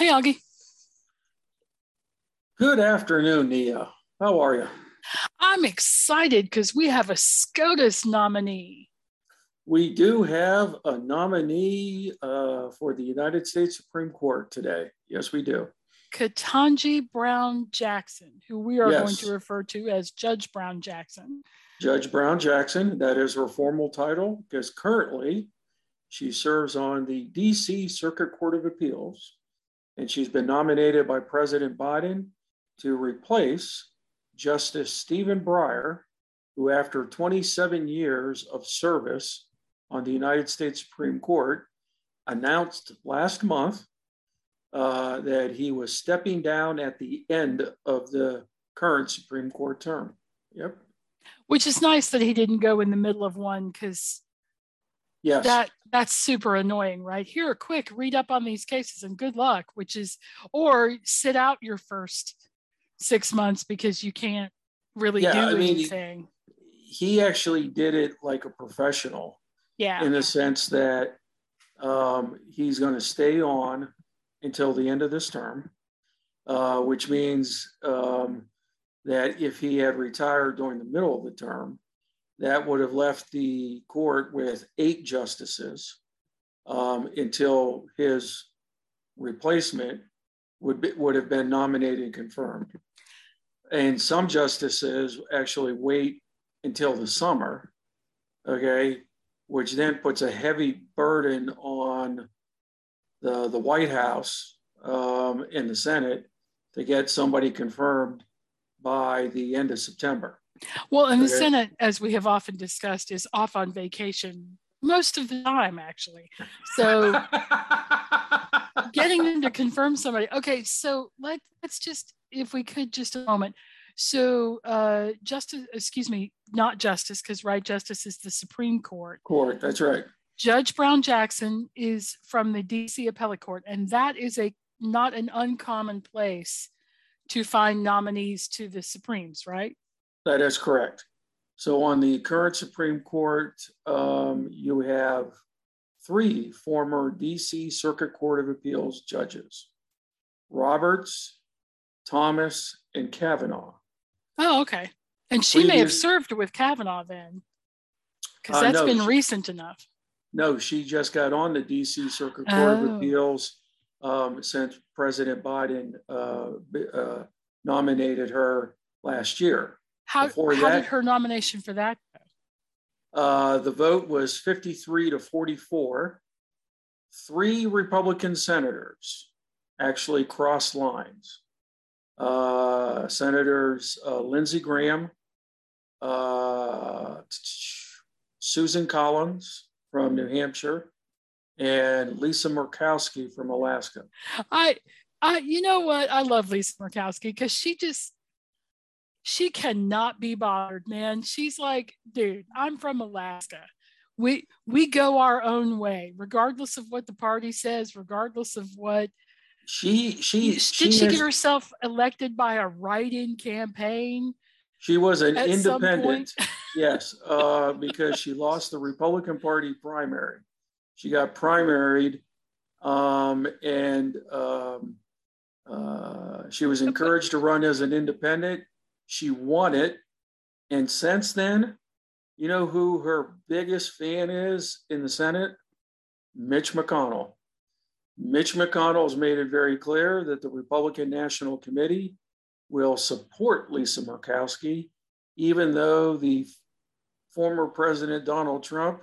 Hey, Augie. Good afternoon, Nia. How are you? I'm excited because we have a SCOTUS nominee. We do have a nominee uh, for the United States Supreme Court today. Yes, we do. Ketanji Brown Jackson, who we are Yes. going to refer to as Judge Brown Jackson. Judge Brown Jackson, that is her formal title, because currently she serves on the DC Circuit Court of Appeals, and she's been nominated by President Biden to replace Justice Stephen Breyer, who, after 27 years of service on the United States Supreme Court, announced last month uh, that he was stepping down at the end of the current Supreme Court term. Yep. Which is nice that he didn't go in the middle of one because Yes. that that's super annoying, right? Here, quick, read up on these cases and good luck, which is or sit out your first six months because you can't really Yeah, do I mean, anything. he actually did it like a professional yeah. in the sense that um, he's going to stay on until the end of this term, uh, which means um, that if he had retired during the middle of the term, that would have left the court with eight justices um, until his replacement would be, would have been nominated and confirmed. And some justices actually wait until the summer, okay, which then puts a heavy burden on the, the White House um, and the Senate to get somebody confirmed by the end of September. Well, and the Okay. Senate, as we have often discussed, is off on vacation most of the time, actually. So getting them to confirm somebody. Okay, so let, let's just, if we could, just a moment. So, uh, Justice, excuse me, not Justice, because right, Justice is the Supreme Court. Court, that's right. Judge Brown Jackson is from the DC Appellate Court, and that is a not an uncommon place to find nominees to the Supremes, right? That is correct. So on the current Supreme Court, um, you have three former DC Circuit Court of Appeals judges, Roberts, Thomas, and Kavanaugh. Oh, okay. And she may have served with Kavanaugh then, because Uh, that's no, been recent enough. No, she just got on the DC Circuit Court Oh. of Appeals um, since President Biden uh, uh, nominated her last year. How, Before how that- did her nomination for that go? Uh, the vote was 53 to 44. Three Republican senators actually crossed lines. Uh, Senators uh, Lindsey Graham, uh, Susan Collins from New Hampshire, and Lisa Murkowski from Alaska. I, I, you know what? I love Lisa Murkowski because she just, she cannot be bothered, man. She's like, dude, I'm from Alaska. We we go our own way, regardless of what the party says, regardless of what. She she Did she, she get herself elected by a write-in campaign? she was an independent. Yes, uh, because she lost the Republican Party primary. She got primaried, um, and um, uh, she was encouraged to run as an independent. She won it, and since then, you know who her biggest fan is in the Senate? Mitch McConnell. Mitch McConnell has made it very clear that the Republican National Committee will support Lisa Murkowski, even though the former President Donald Trump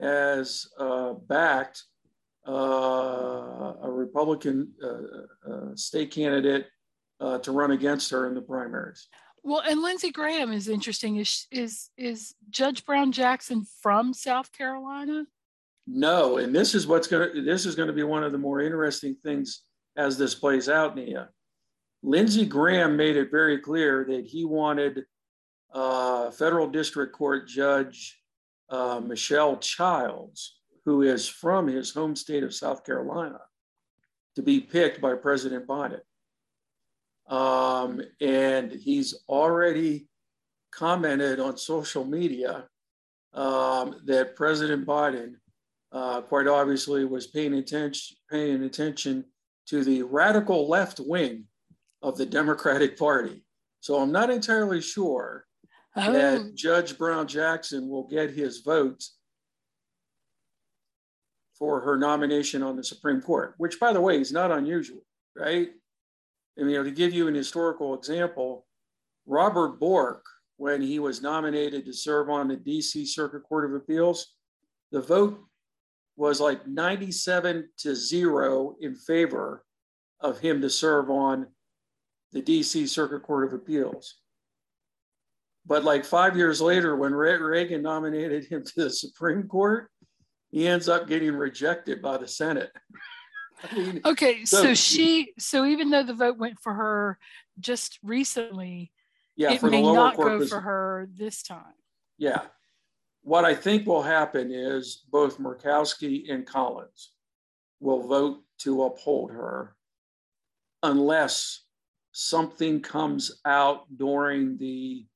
has uh, backed uh, a Republican uh, uh, state candidate uh, to run against her in the primaries. Well, and Lindsey Graham is interesting. Is is is Judge Brown Jackson from South Carolina? No, and this is what's going to this is going to be one of the more interesting things as this plays out, Nia. Lindsey Graham made it very clear that he wanted uh, federal district court judge uh, Michelle Childs, who is from his home state of South Carolina, to be picked by President Biden. Um, and he's already commented on social media um, that President Biden, uh, quite obviously, was paying attention, paying attention to the radical left wing of the Democratic Party. So I'm not entirely sure oh. that Judge Brown Jackson will get his vote for her nomination on the Supreme Court, which, by the way, is not unusual, right? And, you know, to give you an historical example, Robert Bork, when he was nominated to serve on the DC Circuit Court of Appeals, the vote was like 97 to zero in favor of him to serve on the DC Circuit Court of Appeals. But like five years later, when Reagan nominated him to the Supreme Court, he ends up getting rejected by the Senate. I mean, okay, so, so, she, so even though the vote went for her just recently, yeah, it may not go for her this time. Yeah. What I think will happen is both Murkowski and Collins will vote to uphold her unless something comes out during the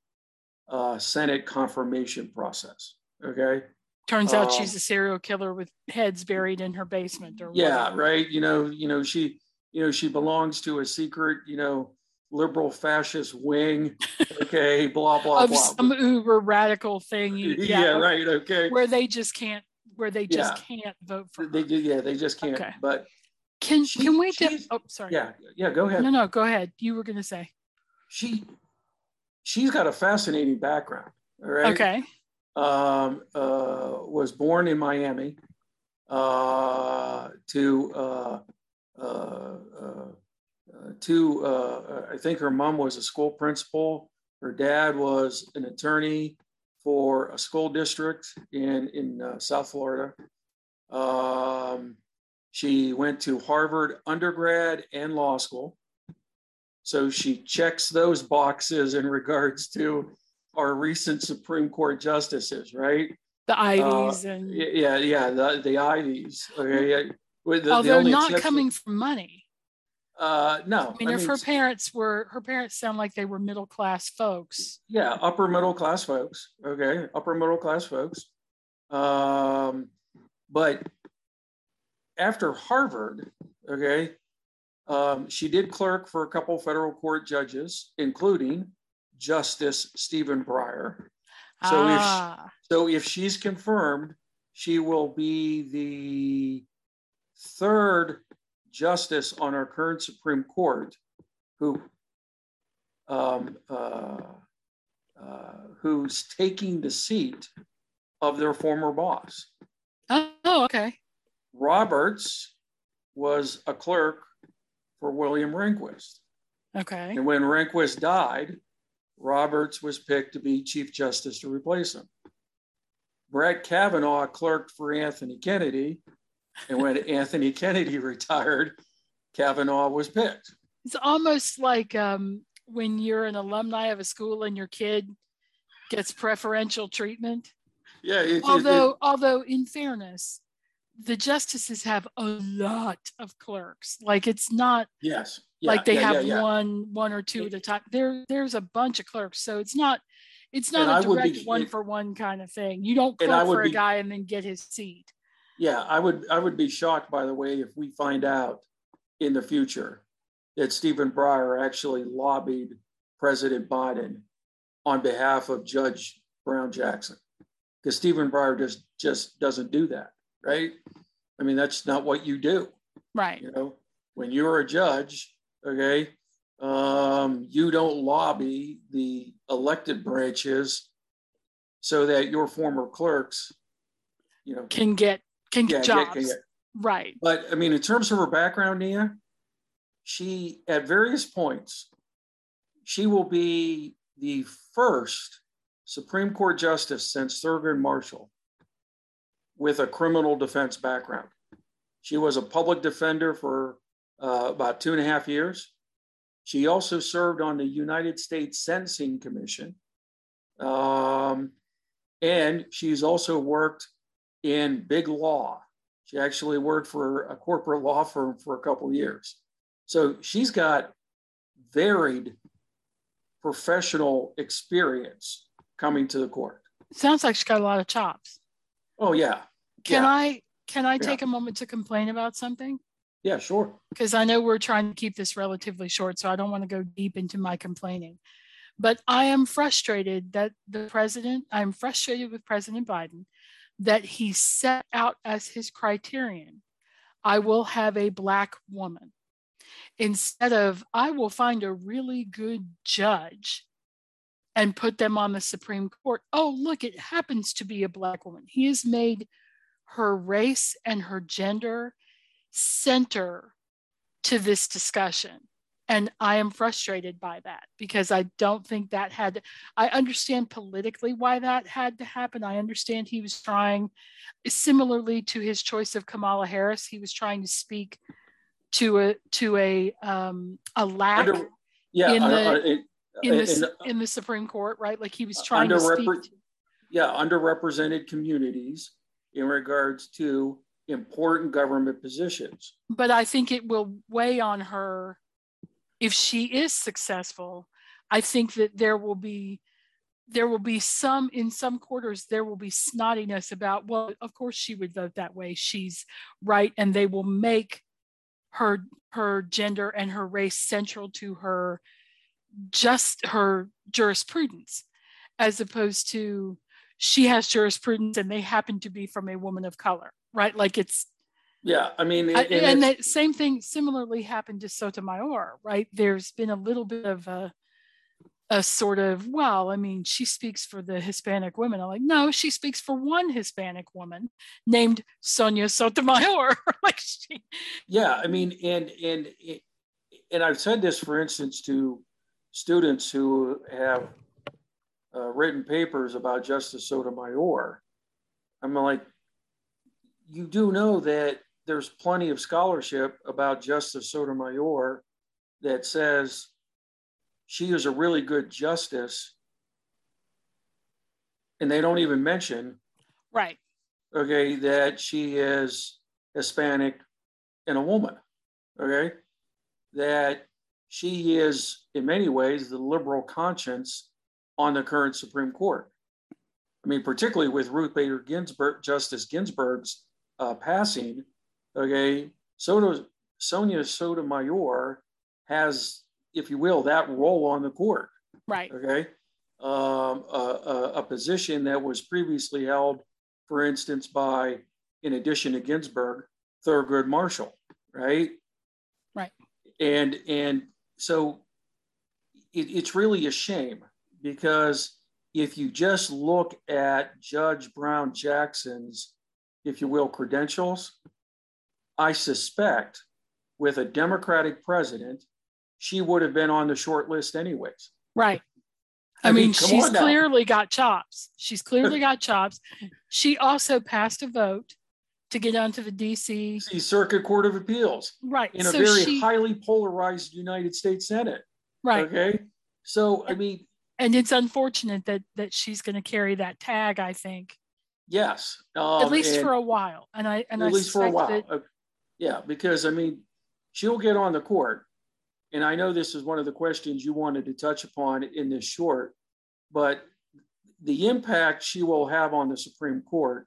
uh, Senate confirmation process. Okay. Turns out um, she's a serial killer with heads buried in her basement or yeah, whatever. right. You know, you know, she, you know, she belongs to a secret, you know, liberal fascist wing. Okay, blah blah of blah. Some uber radical thing. Yeah, yeah, right. Okay. Where they just can't. Where they just yeah. can't vote for. They do. Yeah, they just can't. Okay. But can she, can we? De- oh, sorry. Yeah, yeah. Go ahead. No, no. Go ahead. You were going to say. She, she's got a fascinating background. All right. Okay. Um, uh, was born in Miami. Uh, to uh, uh, uh uh, I think her mom was a school principal. Her dad was an attorney for a school district in, in South Florida. Um, she went to Harvard undergrad and law school. So she checks those boxes in regards to our recent Supreme Court justices, right? The Ivies uh, and yeah, yeah, the, the Ivies. Okay. The, Although the not coming from money. Uh, no. I mean, I if mean, her parents were, her parents sound like they were middle class folks. Yeah, upper middle class folks. Okay, upper middle class folks. Um, but after Harvard, okay, um, she did clerk for a couple federal court judges, including Justice Stephen Breyer. So ah. if so, if she's confirmed, she will be the third justice on our current Supreme Court who um, uh, uh, who's taking the seat of their former boss. Oh, okay. Roberts was a clerk for William Rehnquist. Okay. And when Rehnquist died, Roberts was picked to be Chief Justice to replace him. Brett Kavanaugh clerked for Anthony Kennedy, and when Anthony Kennedy retired, Kavanaugh was picked. It's almost like um, when you're an alumni of a school and your kid gets preferential treatment. Yeah. It, although, it, it, although in fairness, the justices have a lot of clerks. Like it's not. Yes. Yeah, like they yeah, have yeah, one, one or two at a time. There, there's a bunch of clerks, so it's not. It's not and a direct one for one kind of thing. You don't clerk for a guy and then get his seat. Yeah, I would I would be shocked by the way if we find out in the future that Stephen Breyer actually lobbied President Biden on behalf of Judge Brown Jackson. Because Stephen Breyer just just doesn't do that, right? I mean, that's not what you do. Right. You know, when you're a judge, okay, um, you don't lobby the elected branches so that your former clerks, you know, can get can get yeah, jobs. Get, get. Right. But I mean, in terms of her background, Nia, she, at various points, she will be the first Supreme Court justice since Thurgood Marshall with a criminal defense background. She was a public defender for uh, about two and a half years. She also served on the United States Sentencing Commission. Um, and she's also worked in big law. She actually worked for a corporate law firm for a couple years. So she's got varied professional experience coming to the court. Sounds like she's got a lot of chops. Oh yeah. Can yeah. I can I take a moment to complain about something? Yeah, sure. Because I know we're trying to keep this relatively short, so I don't want to go deep into my complaining. But I am frustrated that the president, I'm frustrated with President Biden that he set out as his criterion I will have a Black woman instead of I will find a really good judge and put them on the Supreme Court. Oh, look, it happens to be a Black woman. He has made her race and her gender center to this discussion. And I am frustrated by that because I don't think that had, I understand politically why that had to happen. I understand he was trying, similarly to his choice of Kamala Harris, he was trying to speak to a, to a, um, a lack Under, yeah, in the, uh, it, in, the, in, in the Supreme Court, right? Like he was trying to speak. To, yeah, underrepresented communities in regards to important government positions. But I think it will weigh on her if she is successful. I think that there will be there will be some in some quarters there will be snottiness about well of course she would vote that way she's right and they will make her her gender and her race central to her just her jurisprudence as opposed to she has jurisprudence and they happen to be from a woman of color, right? Like it's yeah, I mean, and, and the same thing similarly happened to Sotomayor, right? There's been a little bit of a a sort of well, I mean, she speaks for the Hispanic women. I'm like, no, she speaks for one Hispanic woman named Sonia Sotomayor. like she, yeah, I mean, and and and I've said this, for instance, to students who have uh, written papers about Justice Sotomayor, I'm like, you do know that there's plenty of scholarship about Justice Sotomayor that says she is a really good justice, and they don't even mention, right? Okay, that she is Hispanic and a woman. Okay, that she is in many ways the liberal conscience on the current Supreme Court. I mean, particularly with Ruth Bader Ginsburg, Justice Ginsburg's uh, passing, okay, Soto, Sonia Sotomayor has, if you will, that role on the court. Right. Okay. Um, a, a, a position that was previously held, for instance, by, in addition to Ginsburg, Thurgood Marshall, right? Right. And and so it, it's really a shame because if you just look at Judge Brown Jackson's, if you will, credentials, I suspect with a Democratic president, she would have been on the short list anyways. Right. I, I mean, mean she's clearly got chops. She's clearly got chops. She also passed a vote to get onto the DC Circuit Court of Appeals. Right. In a so very she, highly polarized United States Senate. Right. Okay. So, I mean, and it's unfortunate that that she's going to carry that tag i think yes um, at least for a while and i and at I least for a while that, uh, yeah because i mean she'll get on the court and i know this is one of the questions you wanted to touch upon in this short but the impact she will have on the supreme court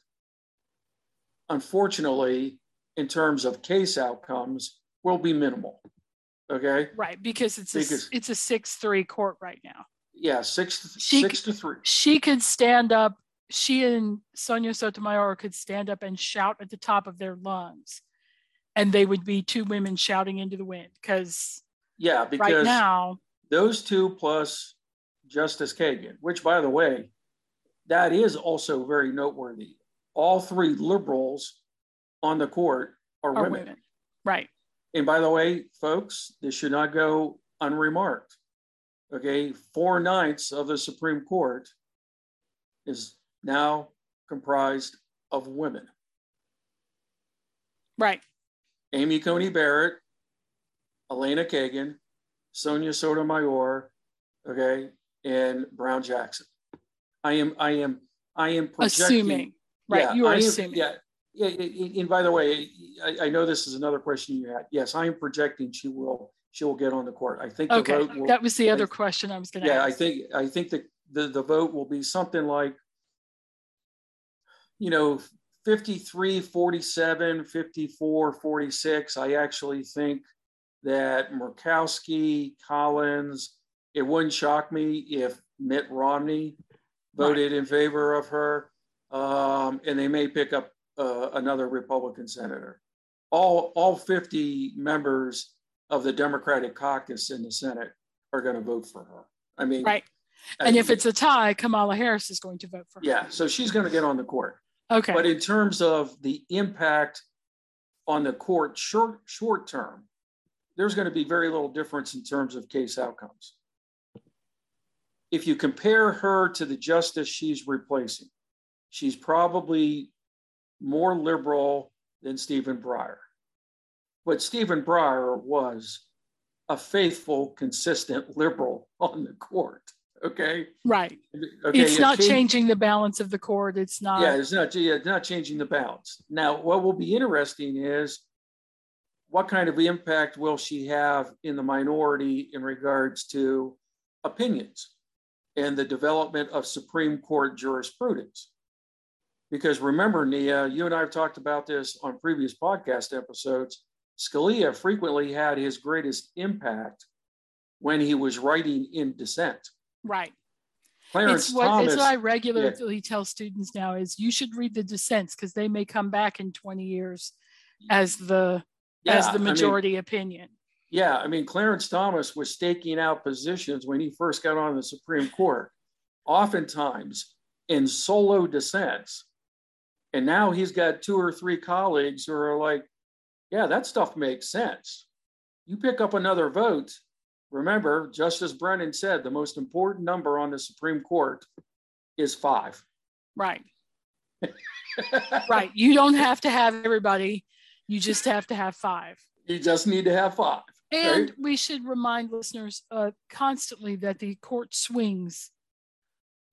unfortunately in terms of case outcomes will be minimal okay right because it's because, a, it's a 6-3 court right now yeah, six she, six to three. She could stand up. She and Sonia Sotomayor could stand up and shout at the top of their lungs, and they would be two women shouting into the wind. Because yeah, because right now those two plus Justice Kagan, which by the way, that is also very noteworthy. All three liberals on the court are, are women. women. Right. And by the way, folks, this should not go unremarked okay, four ninths of the Supreme Court is now comprised of women. Right. Amy Coney Barrett, Elena Kagan, Sonia Sotomayor, okay, and Brown Jackson. I am, I am, I am projecting. Assuming, right? Yeah, you are assuming. Yeah. Yeah, and by the way, I, I know this is another question you had. Yes, I am projecting she will she will get on the court. I think the okay. vote will, that was the other I, question I was going to ask. yeah, ask. I think I think the, the the vote will be something like you know 53 47, 54 46. I actually think that Murkowski, Collins, it wouldn't shock me if Mitt Romney voted right. in favor of her. Um, and they may pick up uh, another Republican senator. All, all 50 members of the Democratic caucus in the Senate are going to vote for her. I mean, right. And I, if it's a tie, Kamala Harris is going to vote for her. Yeah, so she's going to get on the court. Okay. But in terms of the impact on the court short short term, there's going to be very little difference in terms of case outcomes. If you compare her to the justice she's replacing, she's probably more liberal than Stephen Breyer. But Stephen Breyer was a faithful, consistent liberal on the court. Okay. Right. Okay. It's not changing the balance of the court. It's not. Yeah, it's not. Yeah, it's not changing the balance. Now, what will be interesting is what kind of impact will she have in the minority in regards to opinions and the development of Supreme Court jurisprudence? Because remember, Nia, you and I have talked about this on previous podcast episodes. Scalia frequently had his greatest impact when he was writing in dissent. Right. Clarence it's what, Thomas. It's what I regularly yeah. tell students now is you should read the dissents because they may come back in 20 years as the yeah, as the majority I mean, opinion. Yeah, I mean Clarence Thomas was staking out positions when he first got on the Supreme Court, oftentimes in solo dissents. And now he's got two or three colleagues who are like, yeah, that stuff makes sense. You pick up another vote. Remember, Justice Brennan said the most important number on the Supreme Court is five. Right. right. You don't have to have everybody, you just have to have five. You just need to have five. And right? we should remind listeners uh, constantly that the court swings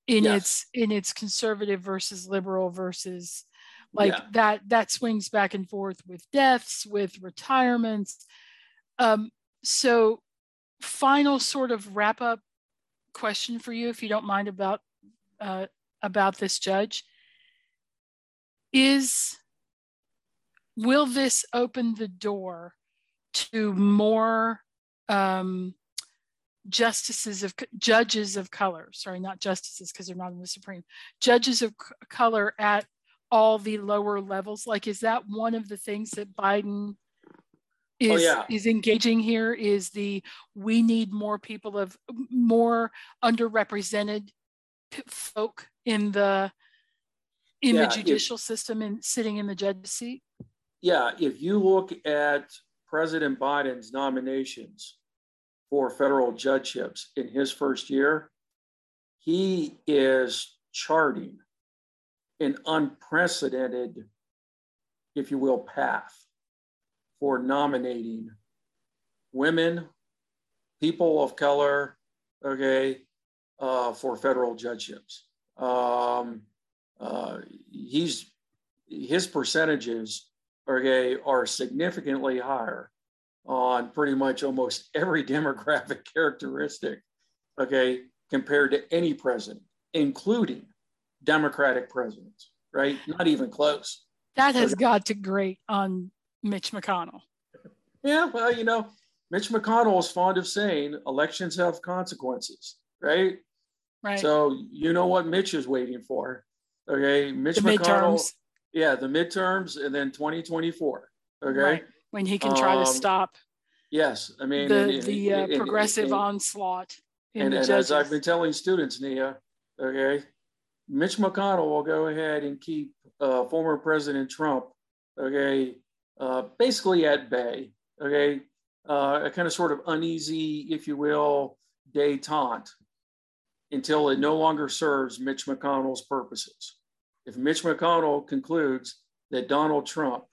in yes. its in its conservative versus liberal versus like yeah. that that swings back and forth with deaths with retirements um, so final sort of wrap up question for you if you don't mind about uh, about this judge. Is will this open the door to more um, justices of judges of color? Sorry not justices because they're not in the supreme. Judges of color at all the lower levels? Like, is that one of the things that Biden Oh, is, oh, yeah. is engaging here? Is the we need more people of more underrepresented folk in the in yeah, the judicial if, system and sitting in the judge seat? Yeah, if you look at President Biden's nominations for federal judgeships in his first year, he is charting an unprecedented, if you will, path for nominating women, people of color, okay, uh, for federal judgeships. Um, uh, he's his percentages, okay, are significantly higher on pretty much almost every demographic characteristic, okay, compared to any president, including Democratic presidents, right? Not even close. That has okay. got to grate on Mitch McConnell. Yeah, well, you know, Mitch McConnell is fond of saying elections have consequences, right? Right. So you know what Mitch is waiting for. Okay. Mitch the McConnell. Midterms. Yeah, the midterms and then 2024. Okay. Right. When he can try um, to stop. Yes. I mean, the, and, the uh, and, progressive and, onslaught. and, and as I've been telling students, Nia, okay, Mitch McConnell will go ahead and keep uh, former President Trump, okay, uh, basically at bay, okay, uh, a kind of sort of uneasy, if you will, detente until it no longer serves Mitch McConnell's purposes. If Mitch McConnell concludes that Donald Trump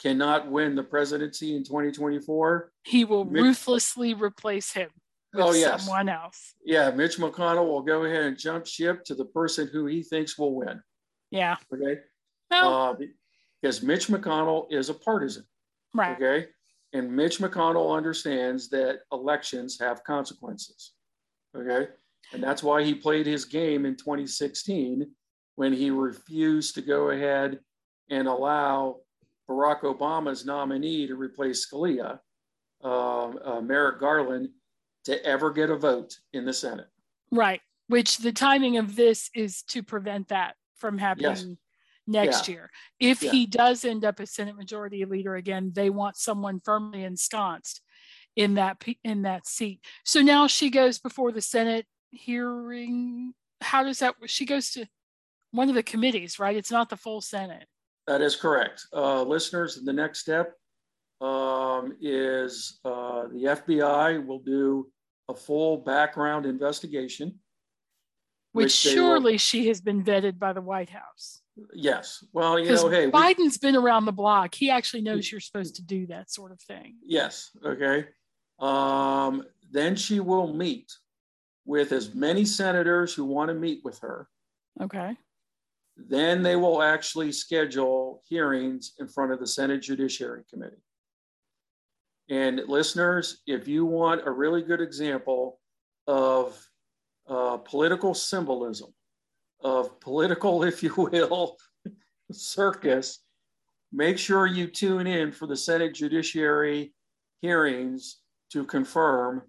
cannot win the presidency in 2024, he will Mitch, ruthlessly replace him with oh, yes. someone else. Yeah, Mitch McConnell will go ahead and jump ship to the person who he thinks will win. Yeah. Okay. No. Uh, because Mitch McConnell is a partisan. Right. Okay. And Mitch McConnell understands that elections have consequences. Okay. And that's why he played his game in 2016 when he refused to go ahead and allow Barack Obama's nominee to replace Scalia, uh, uh, Merrick Garland, to ever get a vote in the Senate. Right. Which the timing of this is to prevent that from happening yes. Next yeah. year. If yeah. he does end up as Senate Majority Leader again, they want someone firmly ensconced in that in that seat. So now she goes before the Senate hearing. How does that? She goes to one of the committees, right? It's not the full Senate. That is correct. Uh, listeners, the next step um, is uh, the FBI will do a full background investigation. Which, which surely will, she has been vetted by the White House. Yes. Well, you know, hey, Biden's we, been around the block. He actually knows you're supposed to do that sort of thing. Yes. Okay. Um, then she will meet with as many senators who want to meet with her. Okay. Then they will actually schedule hearings in front of the Senate Judiciary Committee. And listeners, if you want a really good example of uh, political symbolism, of political, if you will, circus, make sure you tune in for the Senate Judiciary hearings to confirm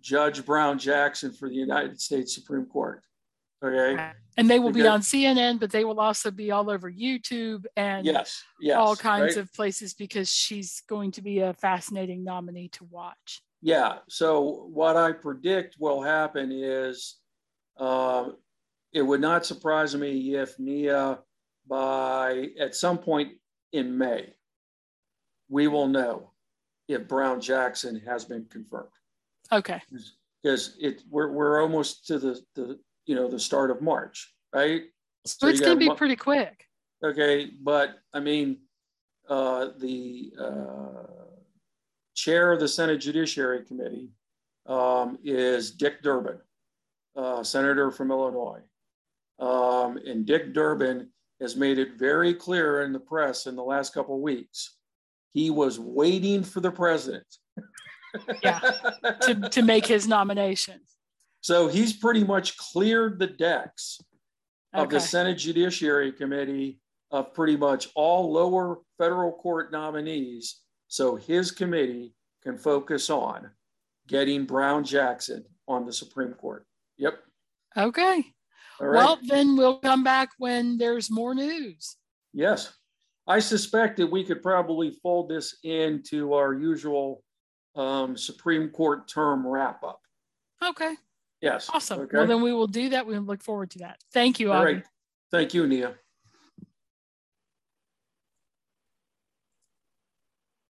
Judge Brown Jackson for the United States Supreme Court. Okay. And they will be on CNN, but they will also be all over YouTube and yes, yes, all kinds right? of places because she's going to be a fascinating nominee to watch. Yeah. So what I predict will happen is uh, it would not surprise me if Nia by at some point in May, we will know if Brown Jackson has been confirmed. Okay. Because it we're we're almost to the the you know the start of March, right? So, it's going to be pretty quick. Okay, but I mean, uh, the uh, chair of the Senate Judiciary Committee um, is Dick Durbin, uh, senator from Illinois, um, and Dick Durbin has made it very clear in the press in the last couple of weeks he was waiting for the president. yeah, to, to make his nomination. So he's pretty much cleared the decks of okay. the Senate Judiciary Committee of pretty much all lower federal court nominees. So his committee can focus on getting Brown Jackson on the Supreme Court. Yep. Okay. Well, then we'll come back when there's more news. Yes. I suspect that we could probably fold this into our usual um, Supreme Court term wrap up. Okay. Yes. Awesome. Okay. Well, then we will do that. We look forward to that. Thank you, All right. Thank you, Nia.